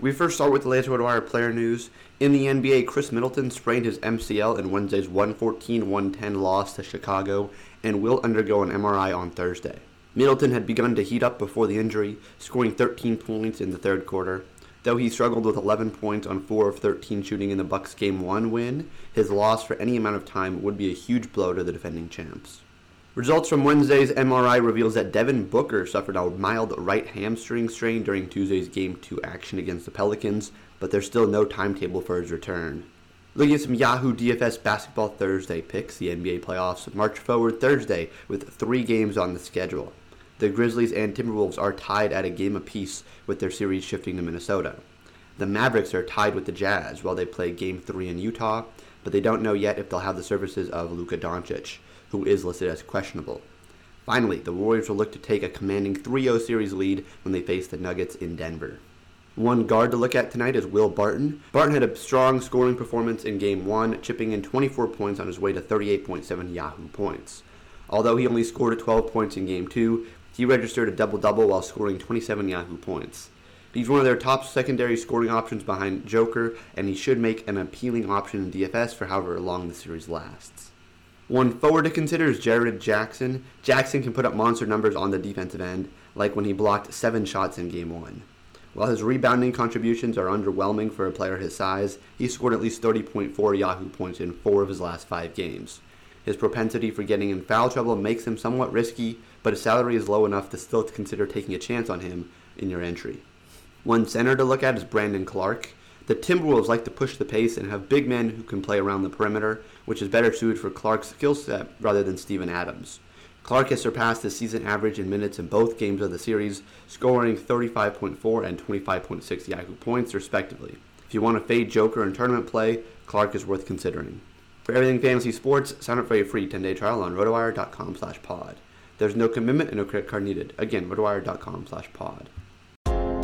We first start with the latest RotoWire player news. In the NBA, Khris Middleton sprained his MCL in Wednesday's 114-110 loss to Chicago and will undergo an MRI on Thursday. Middleton had begun to heat up before the injury, scoring 13 points in the third quarter. Though he struggled with 11 points on 4 of 13 shooting in the Bucks game 1 win, his loss for any amount of time would be a huge blow to the defending champs. Results from Wednesday's MRI reveals that Devin Booker suffered a mild right hamstring strain during Tuesday's Game 2 action against the Pelicans, but there's still no timetable for his return. Looking at some Yahoo DFS Basketball Thursday picks, the NBA playoffs march forward Thursday with three games on the schedule. The Grizzlies and Timberwolves are tied at a game apiece with their series shifting to Minnesota. The Mavericks are tied with the Jazz while they play Game 3 in Utah, but they don't know yet if they'll have the services of Luka Doncic who is listed as questionable. Finally, the Warriors will look to take a commanding 3 0 series lead when they face the Nuggets in Denver. One guard to look at tonight is Will Barton. Barton had a strong scoring performance in Game 1, chipping in 24 points on his way to 38.7 Yahoo points. Although he only scored 12 points in Game 2, he registered a double double while scoring 27 Yahoo points. He's one of their top secondary scoring options behind Joker, and he should make an appealing option in DFS for however long the series lasts. One forward to consider is Jaren Jackson. Jackson can put up monster numbers on the defensive end, like when he blocked seven shots in Game 1. While his rebounding contributions are underwhelming for a player his size, he scored at least 30.4 Yahoo points in four of his last five games. His propensity for getting in foul trouble makes him somewhat risky, but his salary is low enough to still consider taking a chance on him in your entry. One center to look at is Brandon Clarke. The Timberwolves like to push the pace and have big men who can play around the perimeter, which is better suited for Clarke's skill set rather than Steven Adams. Clarke has surpassed his season average in minutes in both games of the series, scoring 35.4 and 25.6 Yahoo points, respectively. If you want to fade Joker in tournament play, Clark is worth considering. For everything fantasy sports, sign up for a free 10-day trial on rotowire.com slash pod. There's no commitment and no credit card needed. Again, rotowire.com slash pod.